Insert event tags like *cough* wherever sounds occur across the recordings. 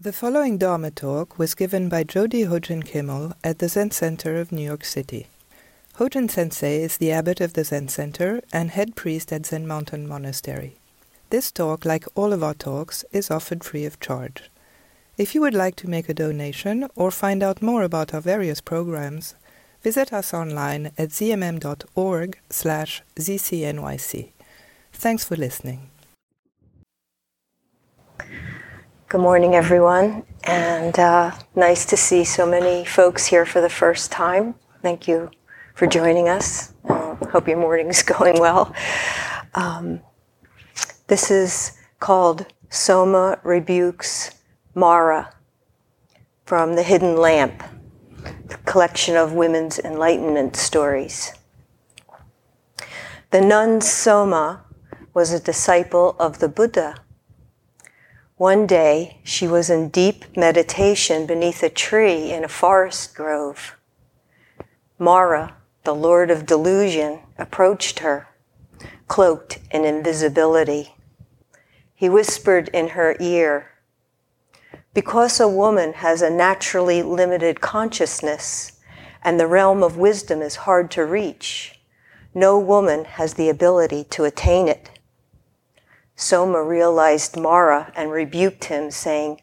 The following Dharma talk was given by Jody Hojin Kimmel at the Zen Center of New York City. Hojin Sensei is the abbot of the Zen Center and head priest at Zen Mountain Monastery. This talk, like all of our talks, is offered free of charge. If you would like to make a donation or find out more about our various programs, visit us online at zmm.org slash zcnyc. Thanks for listening. Good morning, everyone, and uh, nice to see so many folks here for the first time. Thank you for joining us. Uh, hope your morning's *laughs* going well. Um, this is called Soma Rebukes Mara from The Hidden Lamp, the collection of women's enlightenment stories. The nun Soma was a disciple of the Buddha. One day, she was in deep meditation beneath a tree in a forest grove. Mara, the lord of delusion, approached her, cloaked in invisibility. He whispered in her ear, Because a woman has a naturally limited consciousness and the realm of wisdom is hard to reach, no woman has the ability to attain it. Soma realized Mara and rebuked him, saying,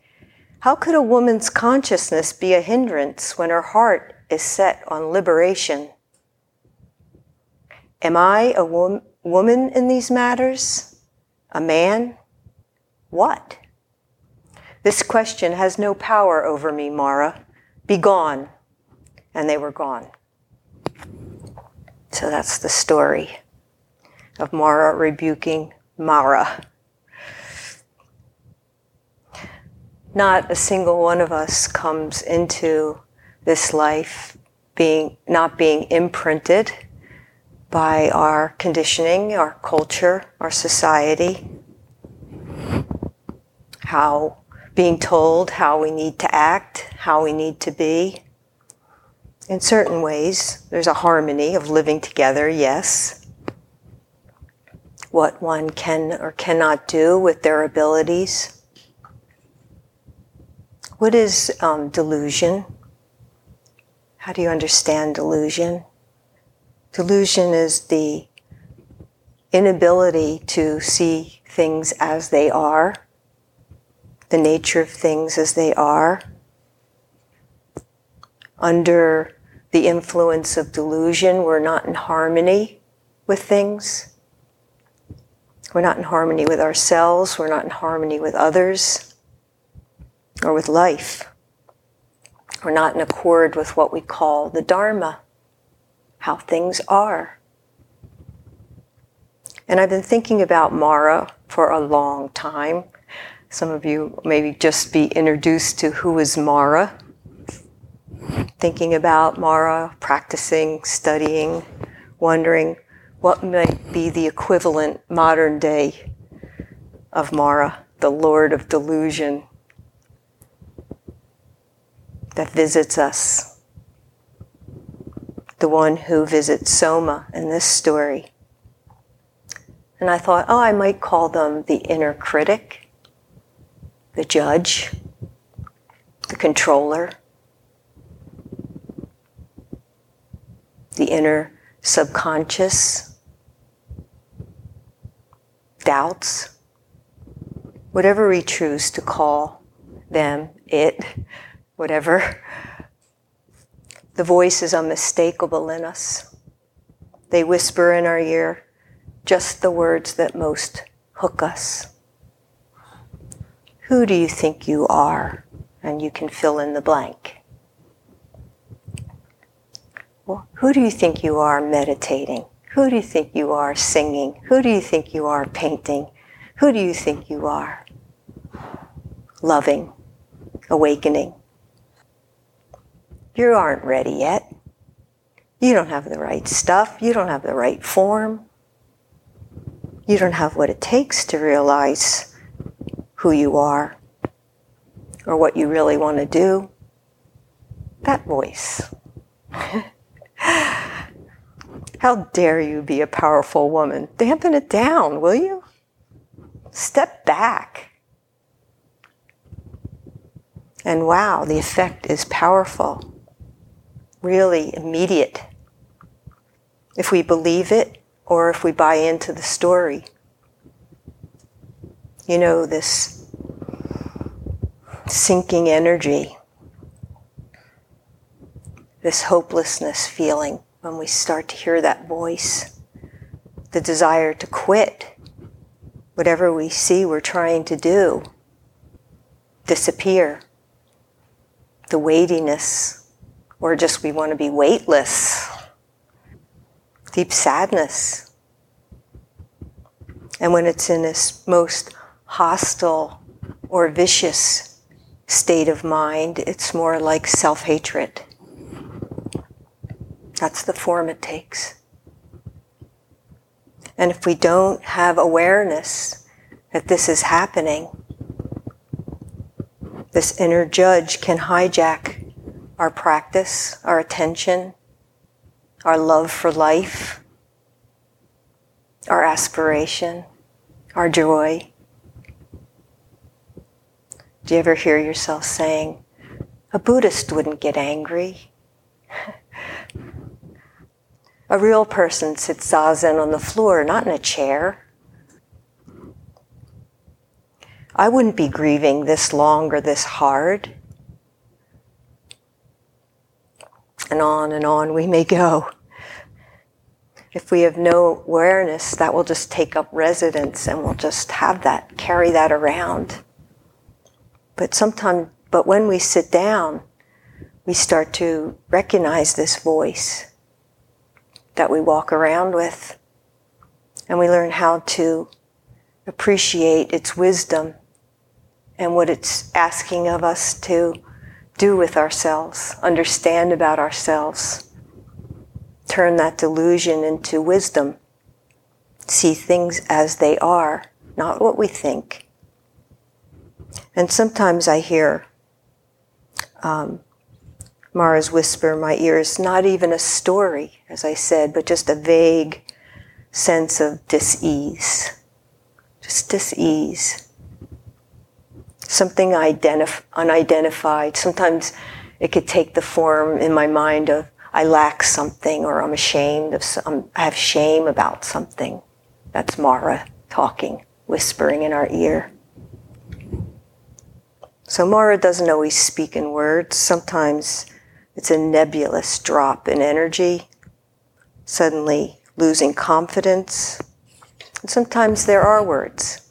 How could a woman's consciousness be a hindrance when her heart is set on liberation? Am I a wo- woman in these matters? A man? What? This question has no power over me, Mara. Be gone. And they were gone. So that's the story of Mara rebuking Mara. Not a single one of us comes into this life being not being imprinted by our conditioning, our culture, our society, how being told how we need to act, how we need to be. In certain ways, there's a harmony of living together, yes. What one can or cannot do with their abilities. What is um, delusion? How do you understand delusion? Delusion is the inability to see things as they are, the nature of things as they are. Under the influence of delusion, we're not in harmony with things. We're not in harmony with ourselves, we're not in harmony with others or with life. We're not in accord with what we call the Dharma how things are. And I've been thinking about Mara for a long time. Some of you maybe just be introduced to who is Mara. Thinking about Mara, practicing, studying, wondering what might be the equivalent modern day of Mara, the Lord of Delusion that visits us the one who visits Soma in this story. And I thought, oh, I might call them the inner critic, the judge, the controller, the inner subconscious, doubts, whatever we choose to call them, it, whatever. The voice is unmistakable in us. They whisper in our ear just the words that most hook us. Who do you think you are? And you can fill in the blank. Well, who do you think you are meditating? Who do you think you are singing? Who do you think you are painting? Who do you think you are loving, awakening? You aren't ready yet. You don't have the right stuff. You don't have the right form. You don't have what it takes to realize who you are or what you really want to do. That voice. *laughs* How dare you be a powerful woman? Dampen it down, will you? Step back. And wow, the effect is powerful, really immediate. If we believe it or if we buy into the story. You know, this sinking energy, this hopelessness feeling when we start to hear that voice, the desire to quit whatever we see we're trying to do, disappear, the weightiness, or just we want to be weightless, deep sadness. And when it's in this most hostile or vicious state of mind, it's more like self hatred. That's the form it takes. And if we don't have awareness that this is happening, this inner judge can hijack our practice, our attention, our love for life, our aspiration, our joy. Do you ever hear yourself saying, a Buddhist wouldn't get angry? *laughs* A real person sits zazen on the floor, not in a chair. I wouldn't be grieving this long or this hard. And on and on we may go. If we have no awareness, that will just take up residence and we'll just have that, carry that around. But sometimes, but when we sit down, we start to recognize this voice that we walk around with. And we learn how to appreciate its wisdom and what it's asking of us to do with ourselves, understand about ourselves, turn that delusion into wisdom, see things as they are, not what we think. And sometimes I hear um, Mara's whisper in my ears, not even a story, as I said, but just a vague sense of dis-ease. Just dis-ease. Something identif- unidentified. Sometimes it could take the form in my mind of I lack something or I'm ashamed of some, I have shame about something. That's Mara talking, whispering in our ear. So Mara doesn't always speak in words. Sometimes it's a nebulous drop in energy, suddenly losing confidence. And sometimes there are words.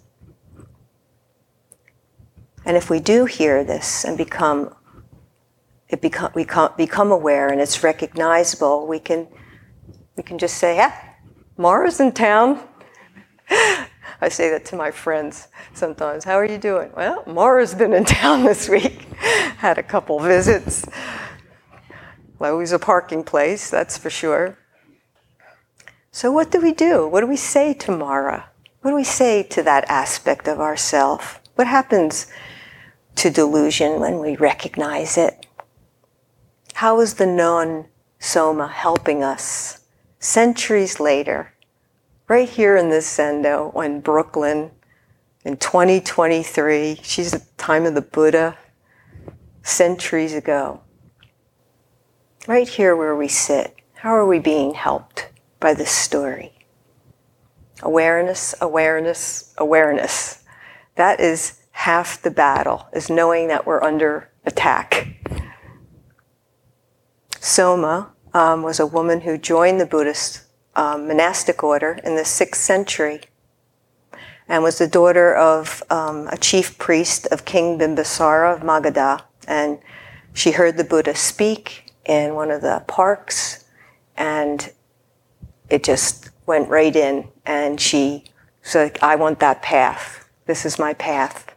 And if we do hear this and become it become, we become aware and it's recognizable, we can, we can just say, ah, Mara's in town. *laughs* I say that to my friends sometimes. How are you doing? Well, Mara's been in *laughs* town this week. Had a couple visits. Always a parking place, that's for sure. So, what do we do? What do we say to Mara? What do we say to that aspect of ourself? What happens to delusion when we recognize it? How is the non soma helping us centuries later, right here in this Zendo in Brooklyn in 2023? She's the time of the Buddha, centuries ago right here where we sit, how are we being helped by this story? Awareness, awareness, awareness. That is half the battle, is knowing that we're under attack. Soma um, was a woman who joined the Buddhist um, monastic order in the sixth century and was the daughter of um, a chief priest of King Bimbisara of Magadha. And she heard the Buddha speak in one of the parks and it just went right in and she said i want that path. This is my path.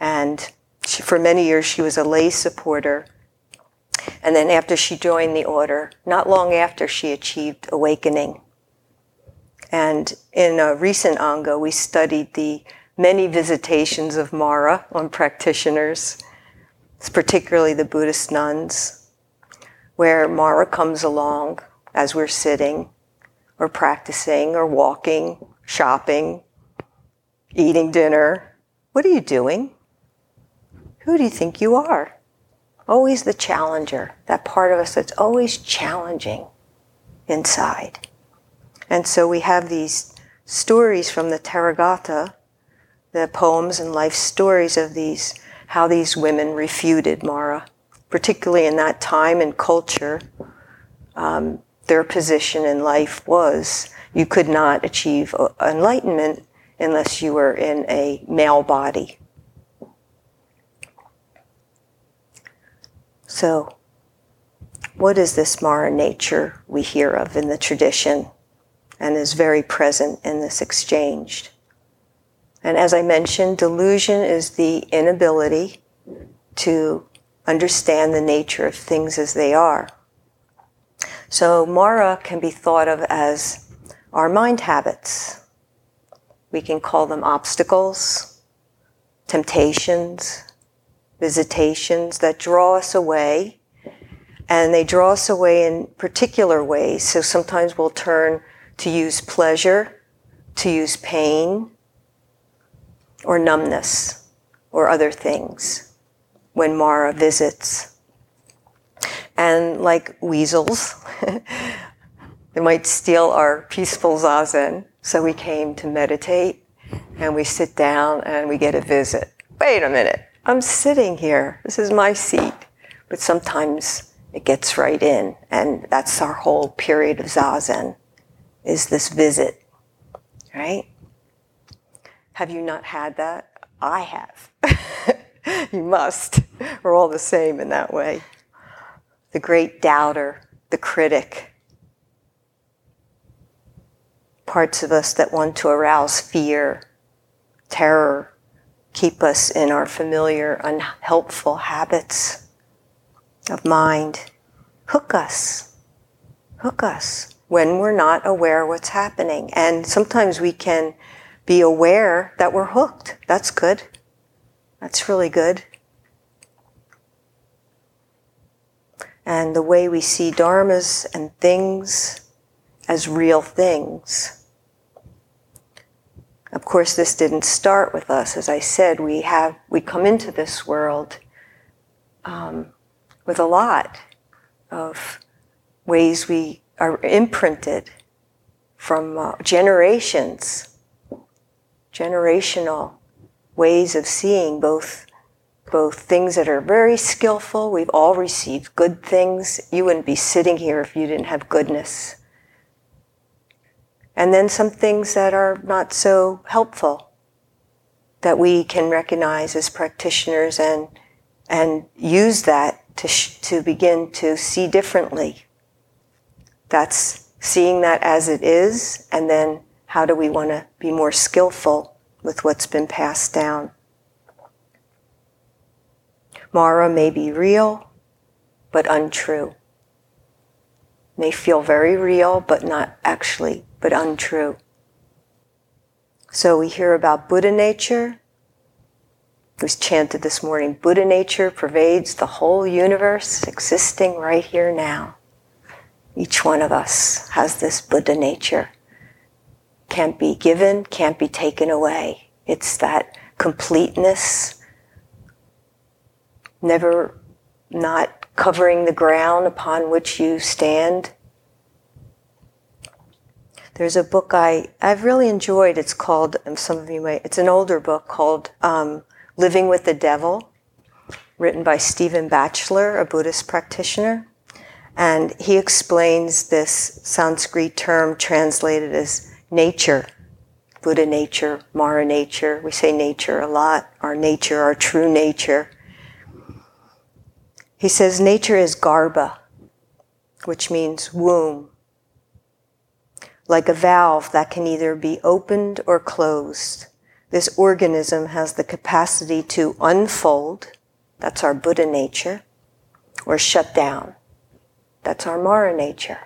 And she, for many years she was a lay supporter. And then after she joined the order not long after she achieved awakening. And in a recent ango we studied the many visitations of mara on practitioners particularly the buddhist nuns where Mara comes along as we're sitting or practicing or walking, shopping, eating dinner. What are you doing? Who do you think you are? always the challenger, that part of us that's always challenging inside. And so we have these stories from the Therigatha, the poems and life stories of these, how these women refuted Mara, particularly in that time and culture. Um, their position in life was you could not achieve enlightenment unless you were in a male body. So, what is this Mara nature we hear of in the tradition and is very present in this exchange? And as I mentioned, delusion is the inability to understand the nature of things as they are. So Mara can be thought of as our mind habits. We can call them obstacles, temptations, visitations that draw us away. And they draw us away in particular ways. So sometimes we'll turn to use pleasure, to use pain, or numbness, or other things when Mara visits. And like weasels, *laughs* they might steal our peaceful zazen. So we came to meditate and we sit down and we get a visit. Wait a minute, I'm sitting here. This is my seat. But sometimes it gets right in. And that's our whole period of zazen is this visit, right? Have you not had that? I have. *laughs* *laughs* you must. We're all the same in that way the great doubter, the critic, parts of us that want to arouse fear, terror, keep us in our familiar, unhelpful habits of mind, hook us, hook us when we're not aware what's happening. And sometimes we can be aware that we're hooked. That's good. That's really good. and the way we see dharmas and things as real things. Of course, this didn't start with us. As I said, we have we come into this world um, with a lot of ways we are imprinted from uh, generations, generational ways of seeing both both things that are very skillful. We've all received good things. You wouldn't be sitting here if you didn't have goodness. And then some things that are not so helpful that we can recognize as practitioners and, and use that to, sh- to begin to see differently. That's seeing that as it is, and then how do we want to be more skillful with what's been passed down. Mara may be real, but untrue. May feel very real, but not actually, but untrue. So we hear about Buddha nature. It was chanted this morning Buddha nature pervades the whole universe existing right here now. Each one of us has this Buddha nature. Can't be given, can't be taken away. It's that completeness never not covering the ground upon which you stand. There's a book I, I've really enjoyed. It's called, some of you may, it's an older book called um, Living with the Devil, written by Stephen Batchelor, a Buddhist practitioner. And he explains this Sanskrit term translated as nature, Buddha nature, Mara nature. We say nature a lot, our nature, our true nature. He says nature is garbha, which means womb, like a valve that can either be opened or closed. This organism has the capacity to unfold, that's our Buddha nature, or shut down, that's our Mara nature.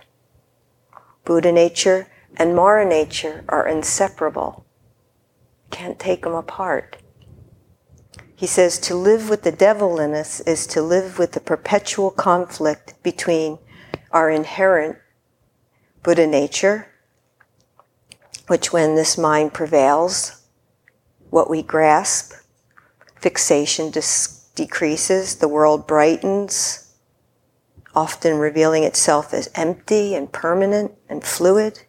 Buddha nature and Mara nature are inseparable. Can't take them apart. He says to live with the devil in us is to live with the perpetual conflict between our inherent Buddha nature, which when this mind prevails, what we grasp, fixation, dis- decreases, the world brightens, often revealing itself as empty and permanent and fluid.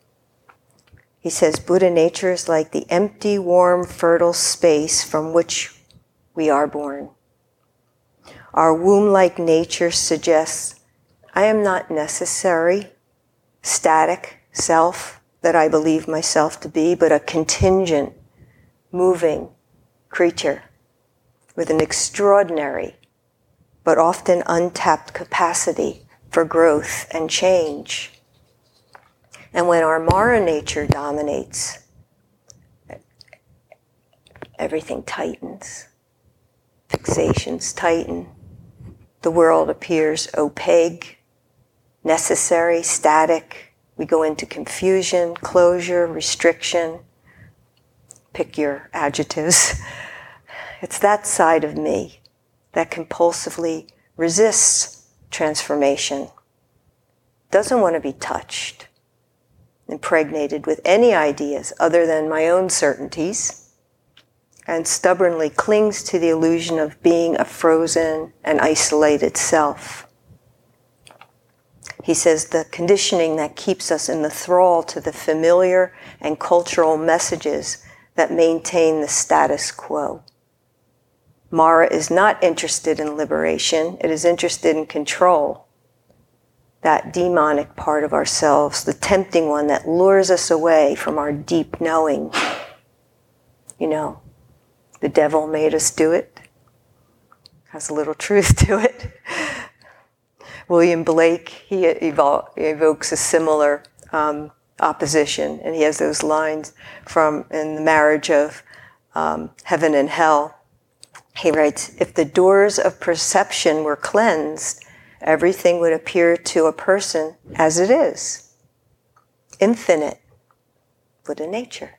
He says Buddha nature is like the empty, warm, fertile space from which we are born. Our womb like nature suggests I am not necessary, static self that I believe myself to be, but a contingent, moving creature with an extraordinary but often untapped capacity for growth and change. And when our Mara nature dominates, everything tightens. Fixations tighten. The world appears opaque, necessary, static. We go into confusion, closure, restriction. Pick your adjectives. *laughs* It's that side of me that compulsively resists transformation, doesn't want to be touched, impregnated with any ideas other than my own certainties, and stubbornly clings to the illusion of being a frozen and isolated self. He says the conditioning that keeps us in the thrall to the familiar and cultural messages that maintain the status quo. Mara is not interested in liberation, it is interested in control. That demonic part of ourselves, the tempting one that lures us away from our deep knowing. You know, the devil made us do it. Has a little truth to it. *laughs* William Blake, he evo- evokes a similar um, opposition, and he has those lines from in the marriage of um, heaven and hell he writes, if the doors of perception were cleansed, everything would appear to a person as it is infinite, Buddha nature.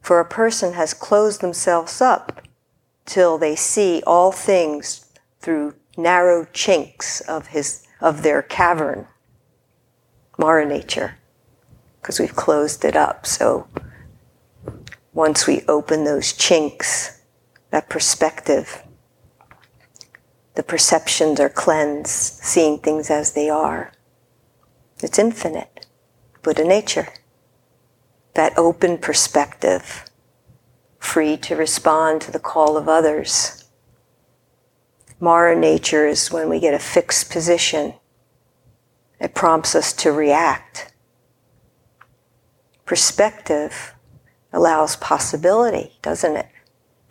For a person has closed themselves up till they see all things through narrow chinks of his of their cavern, Mara nature, because we've closed it up. So once we open those chinks, that perspective. The perceptions are cleansed, seeing things as they are. It's infinite. Buddha nature. That open perspective, free to respond to the call of others. Mara nature is when we get a fixed position. It prompts us to react. Perspective allows possibility, doesn't it?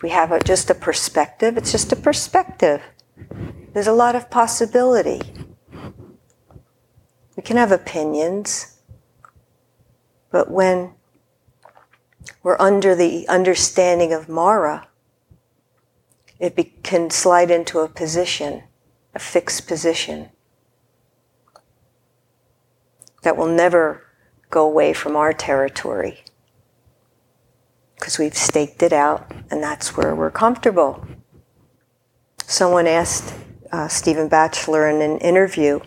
we have a, just a perspective, it's just a perspective. There's a lot of possibility. We can have opinions, but when we're under the understanding of Mara, it be, can slide into a position, a fixed position, that will never go away from our territory because we've staked it out and that's where we're comfortable. Someone asked uh, Stephen Batchelor in an interview,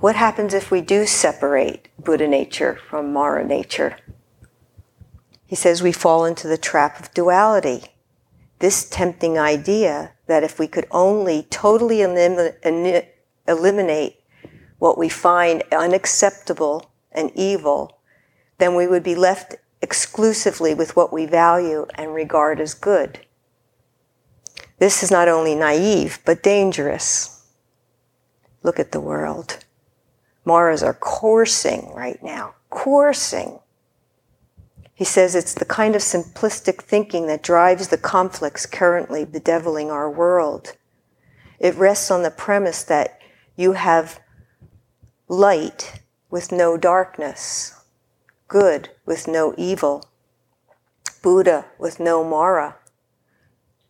what happens if we do separate Buddha nature from Mara nature? He says we fall into the trap of duality. This tempting idea that if we could only totally elim- eliminate what we find unacceptable and evil, then we would be left exclusively with what we value and regard as good. This is not only naive, but dangerous. Look at the world. Maras are coursing right now, coursing. He says it's the kind of simplistic thinking that drives the conflicts currently bedeviling our world. It rests on the premise that you have light with no darkness good with no evil, Buddha with no Mara.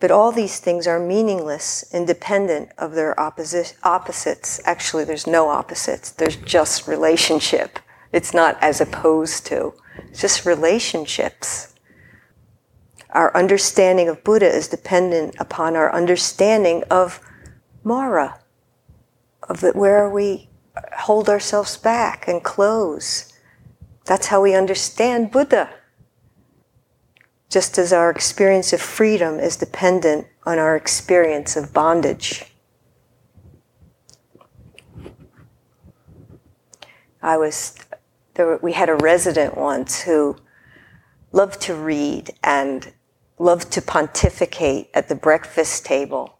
But all these things are meaningless, independent of their opposi- opposites. Actually, there's no opposites, there's just relationship. It's not as opposed to, it's just relationships. Our understanding of Buddha is dependent upon our understanding of Mara, of the, where we hold ourselves back and close that's how we understand Buddha. Just as our experience of freedom is dependent on our experience of bondage. I was there, we had a resident once who loved to read and loved to pontificate at the breakfast table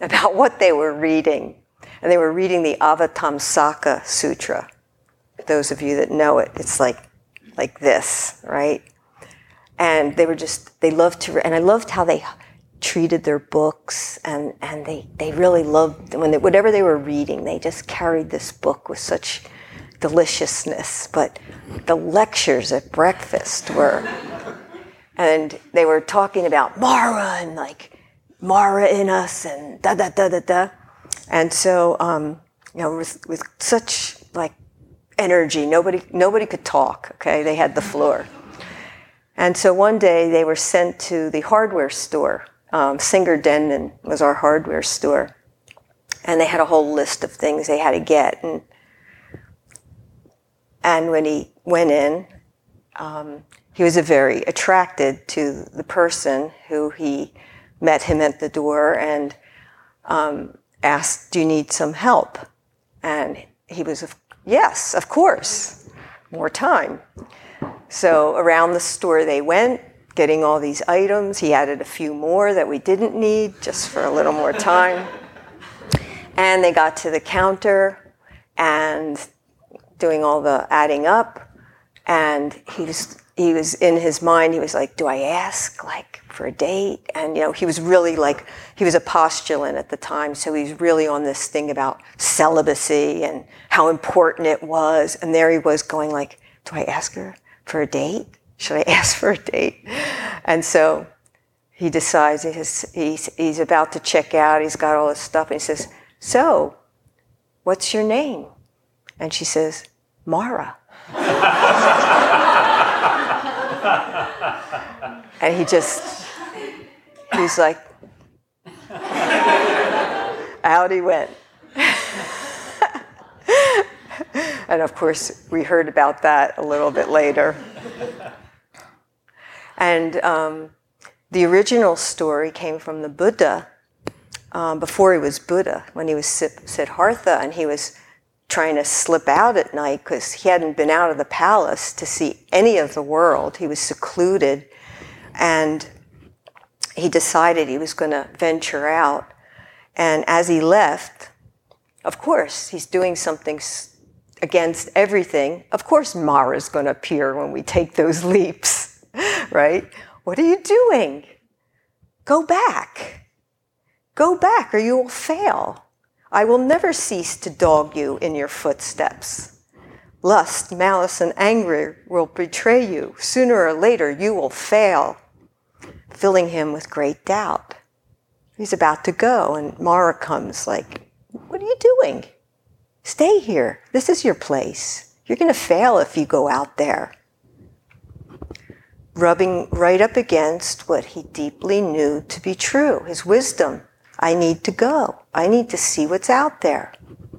about *laughs* what they were reading. And they were reading the Avatamsaka Sutra. Those of you that know it, it's like, like this, right? And they were just, they loved to, and I loved how they treated their books. And, and they, they really loved, when they, whatever they were reading, they just carried this book with such deliciousness, but the lectures at breakfast were, and they were talking about Mara and like Mara in us and da da da da da, and so um, you know with with such like energy, nobody nobody could talk. Okay, they had the floor, and so one day they were sent to the hardware store. Um, Singer Denman was our hardware store, and they had a whole list of things they had to get and and when he went in, um, he was very attracted to the person who he met him at the door and um, asked, Do you need some help? And he was, Yes, of course, more time. So around the store they went, getting all these items. He added a few more that we didn't need just for a little more time. And they got to the counter and doing all the adding up, and he was he was in his mind. He was like, "Do I ask like for a date?" And you know, he was really like he was a postulant at the time, so he's really on this thing about celibacy and how important it was. And there he was going like, "Do I ask her for a date? Should I *laughs* ask for a date?" And so he decides he's, he's, he's about to check out. He's got all his stuff, and he says, "So, what's your name?" And she says, Mara. *laughs* and he just, he's like, *laughs* out he went. And of course, we heard about that a little bit later. And um, the original story came from the Buddha um, before he was Buddha, when he was Siddhartha, and he was trying to slip out at night because he hadn't been out of the palace to see any of the world. He was secluded. And he decided he was going to venture out. And as he left, of course, he's doing something against everything. Of course, Mara's going to appear when we take those *laughs* leaps, right? What are you doing? Go back. Go back or you will fail. I will never cease to dog you in your footsteps. Lust, malice, and anger will betray you. Sooner or later, you will fail, filling him with great doubt. He's about to go, and Mara comes, like, What are you doing? Stay here. This is your place. You're going to fail if you go out there. Rubbing right up against what he deeply knew to be true, his wisdom. I need to go. I need to see what's out there,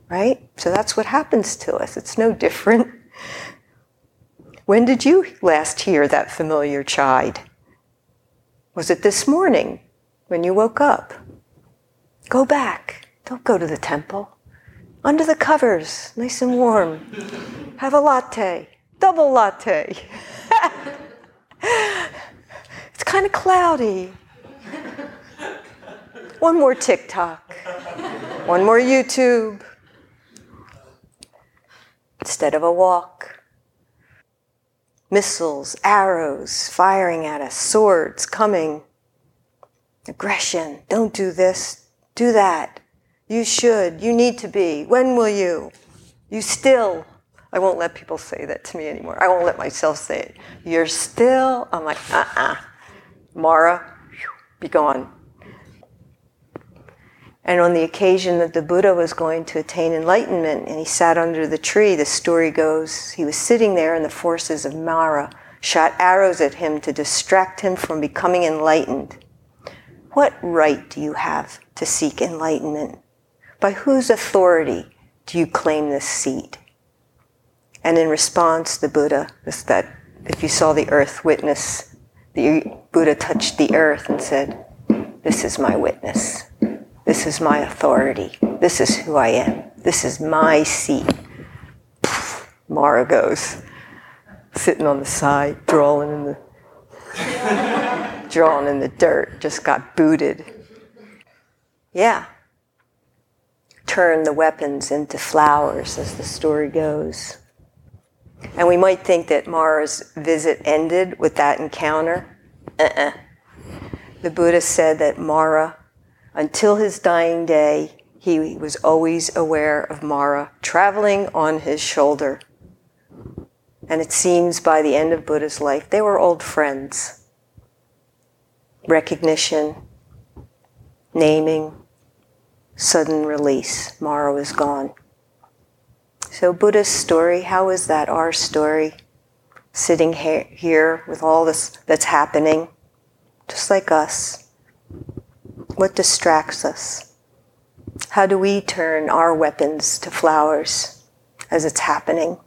right? So that's what happens to us. It's no different. When did you last hear that familiar chide? Was it this morning when you woke up? Go back. Don't go to the temple. Under the covers, nice and warm. Have a latte, double latte. *laughs* it's kind of cloudy. One more TikTok. One more YouTube. Instead of a walk. Missiles, arrows firing at us, swords coming. Aggression. Don't do this. Do that. You should. You need to be. When will you? You still. I won't let people say that to me anymore. I won't let myself say it. You're still. I'm like, uh uh-uh. uh Mara, be gone. And on the occasion that the Buddha was going to attain enlightenment and he sat under the tree, the story goes, he was sitting there and the forces of Mara shot arrows at him to distract him from becoming enlightened. What right do you have to seek enlightenment? By whose authority do you claim this seat? And in response, the Buddha, that if you saw the earth witness the Buddha touched the earth and said, This is my witness. This is my authority. This is who I am. This is my seat. Mara goes, sitting on the side, drawing in the *laughs* drawing in the dirt, just got booted. Yeah. Turn the weapons into flowers, as the story goes. And we might think that Mara's visit ended with that encounter. Uh-uh. The Buddha said that Mara, until his dying day, he was always aware of Mara traveling on his shoulder. And it seems by the end of Buddha's life, they were old friends. Recognition, naming, sudden release. Mara is gone. So, Buddha's story, how is that our story? Sitting here with all this that's happening, just like us. What distracts us? How do we turn our weapons to flowers as it's happening?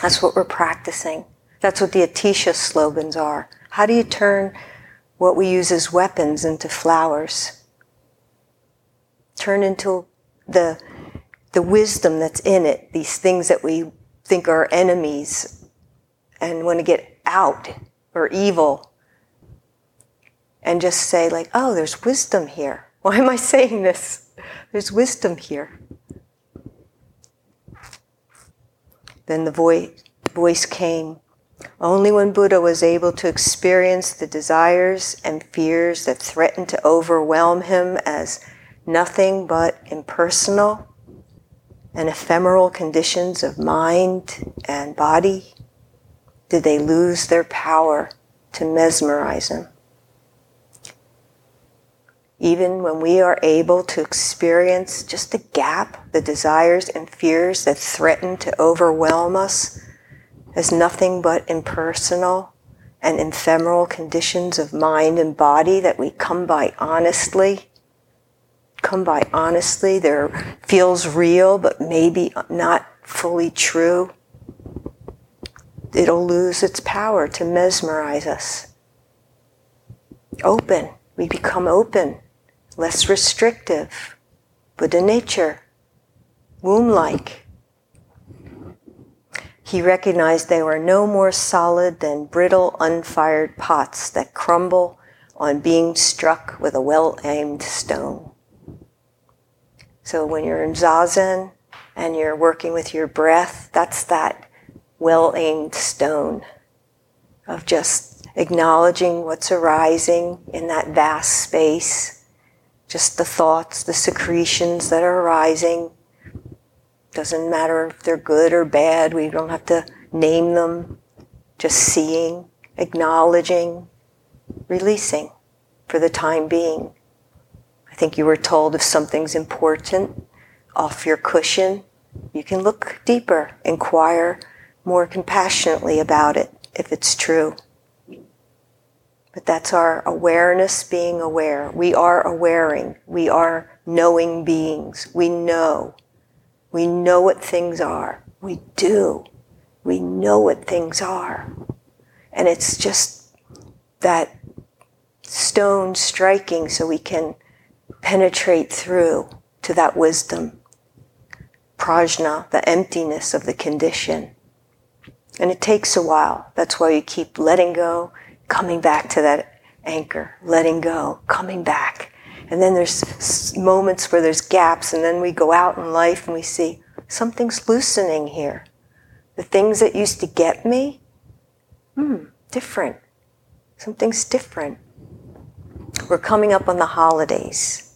That's what we're practicing. That's what the Atisha slogans are. How do you turn what we use as weapons into flowers? Turn into the the wisdom that's in it, these things that we think are enemies and want to get out or evil, and just say, like, oh, there's wisdom here. *laughs* Why am I saying this? There's wisdom here. Then the voice, voice came. Only when Buddha was able to experience the desires and fears that threatened to overwhelm him as nothing but impersonal and ephemeral conditions of mind and body did they lose their power to mesmerize him. Even when we are able to experience just a gap, the desires and fears that threaten to overwhelm us as nothing but impersonal and ephemeral conditions of mind and body that we come by honestly, come by honestly. There feels real, but maybe not fully true. It'll lose its power to mesmerize us. Open. We become open, less restrictive. Buddha nature, womb like. He recognized they were no more solid than brittle, unfired pots that crumble on being struck with a well aimed stone. So when you're in zazen and you're working with your breath, that's that well aimed stone of just acknowledging what's arising in that vast space, just the thoughts, the secretions that are arising. Doesn't matter if they're good or bad, we don't have to name them. Just seeing, acknowledging, releasing for the time being. Think you were told if something's important off your cushion, you can look deeper, inquire more compassionately about it if it's true. But that's our awareness being aware. We are awareing. We are knowing beings. We know. We know what things are. We do. We know what things are. And it's just that stone striking so we can penetrate through to that wisdom, prajna, the emptiness of the condition. And it takes a while. That's why you keep letting go, coming back to that anchor, letting go, coming back. And then there's moments where there's gaps, and then we go out in life and we see something's loosening here. The things that used to get me, hmm, different. Something's different. We're coming up on the holidays.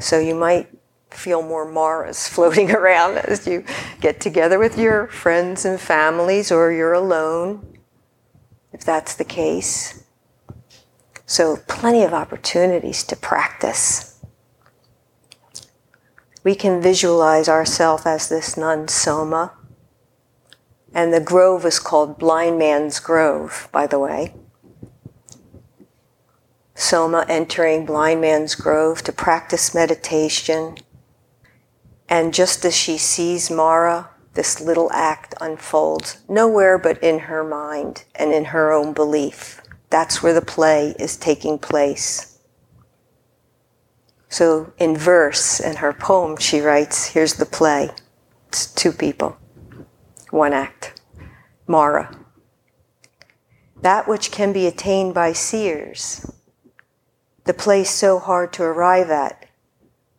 So you might feel more Maras *laughs* floating around as you get together with your friends and families, or you're alone, if that's the case. So, plenty of opportunities to practice. We can visualize ourselves as this nun Soma. And the grove is called Blind Man's Grove, by the way. Soma entering Blind Man's Grove to practice meditation. And just as she sees Mara, this little act unfolds nowhere but in her mind and in her own belief. That's where the play is taking place. So in verse in her poem, she writes, here's the play. It's two people, one act. Mara. That which can be attained by seers, the place so hard to arrive at,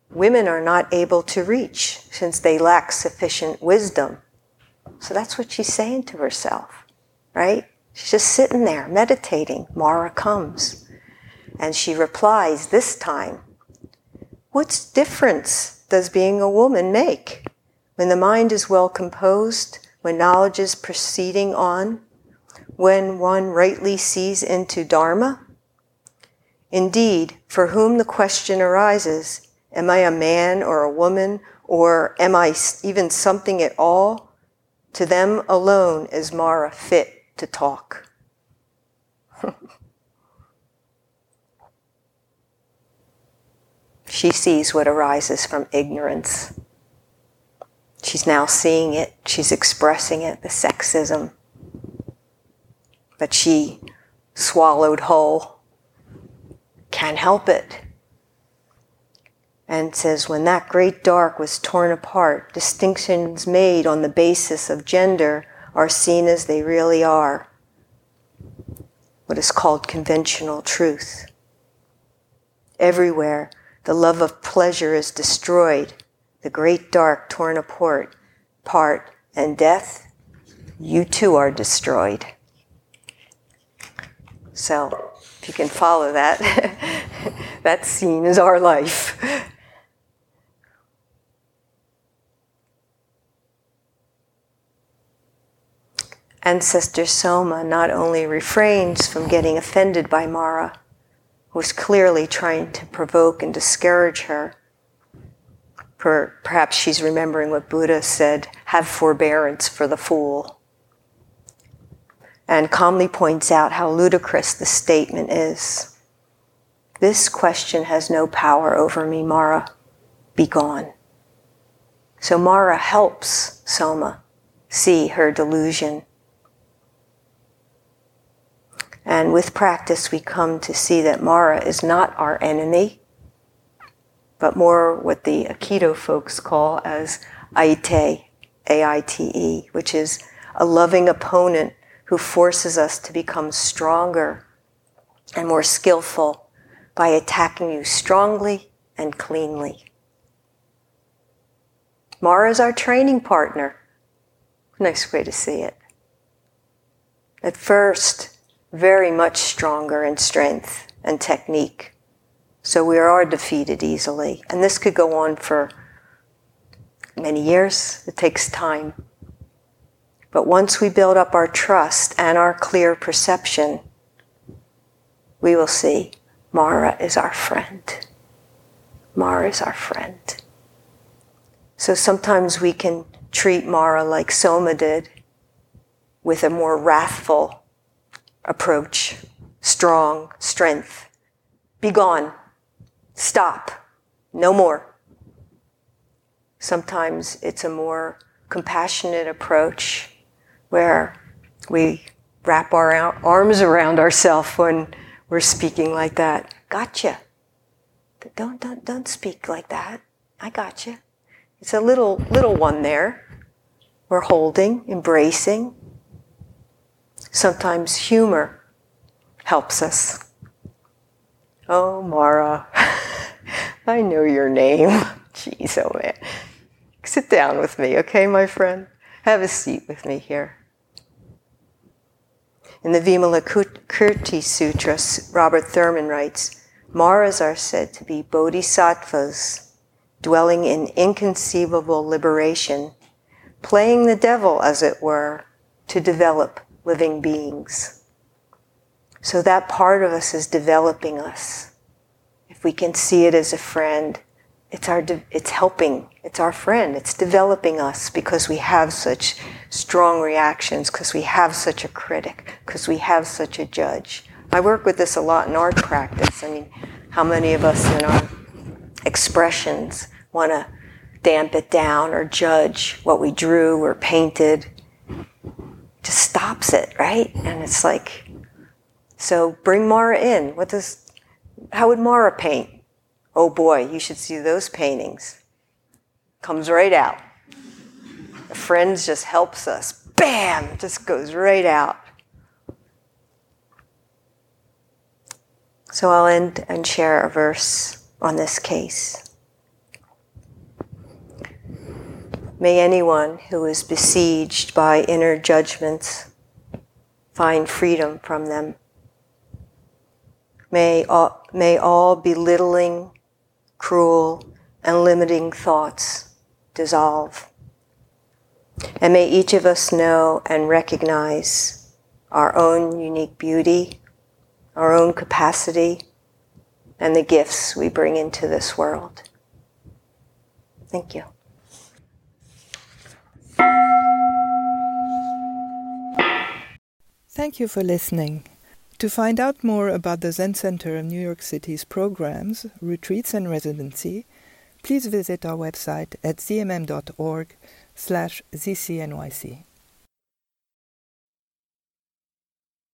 women are not able to reach since they lack sufficient wisdom. So that's what she's saying to herself, right? She's just sitting there meditating. Mara comes. And she replies this time, What difference does being a woman make? When the mind is well composed, when knowledge is proceeding on, when one rightly sees into Dharma? Indeed, for whom the question arises, am I a man or a woman, or am I even something at all? To them alone is Mara fit to talk. *laughs* she sees what arises from ignorance. She's now seeing it, she's expressing it, the sexism. But she swallowed whole, can't help it. And says, when that great dark was torn apart, distinctions made on the basis of gender are seen as they really are. What is called conventional truth. Everywhere, the love of pleasure is destroyed, the great dark torn apart, part, and death, you too are destroyed. So, if you can follow that, *laughs* that scene is our life. Ancestor Soma not only refrains from getting offended by Mara, who was clearly trying to provoke and discourage her. perhaps she's remembering what Buddha said have forbearance for the fool. And calmly points out how ludicrous the statement is. This question has no power over me, Mara. Be gone. So Mara helps Soma see her delusion and with practice, we come to see that Mara is not our enemy, but more what the Aikido folks call as Aite, A-I-T-E, which is a loving opponent who forces us to become stronger and more skillful by attacking you strongly and cleanly. Mara is our training partner. Nice way to see it. At first, very much stronger in strength and technique. So we are defeated easily. And this could go on for many years. It takes time. But once we build up our trust and our clear perception, we will see Mara is our friend. Mara is our friend. So sometimes we can treat Mara like Soma did, with a more wrathful approach, strong, strength. Be gone. Stop. No more. Sometimes it's a more compassionate approach where we wrap our arms around ourselves when we're speaking like that. Gotcha. Don't, don't, don't speak like that. I gotcha. It's a little, little one there. We're holding, embracing, Sometimes humor helps us. Oh, Mara, *laughs* I know your name. *laughs* Jeez, oh man. Sit down with me, okay, my friend? Have a seat with me here. In the Vimalakirti Sutra, Robert Thurman writes Maras are said to be bodhisattvas dwelling in inconceivable liberation, playing the devil, as it were, to develop living beings. So that part of us is developing us. If we can see it as a friend, it's our, de- it's helping. It's our friend. It's developing us because we have such strong reactions, because we have such a critic, because we have such a judge. I work with this a lot in art practice. I mean, how many of us in our expressions want to damp it down or judge what we drew or painted just stops it, right? And it's like, So bring Mara in. What does, how would Mara paint? Oh boy, you should see those paintings. Comes right out. The friends just helps us. Bam! Just goes right out. So I'll end and share a verse on this case. May anyone who is besieged by inner judgments find freedom from them. May all, may all belittling, cruel, and limiting thoughts dissolve. And may each of us know and recognize our own unique beauty, our own capacity, and the gifts we bring into this world. Thank you. Thank you for listening. To find out more about the Zen Center of New York City's programs, retreats, and residency, please visit our website at zmm.org slash zcnyc.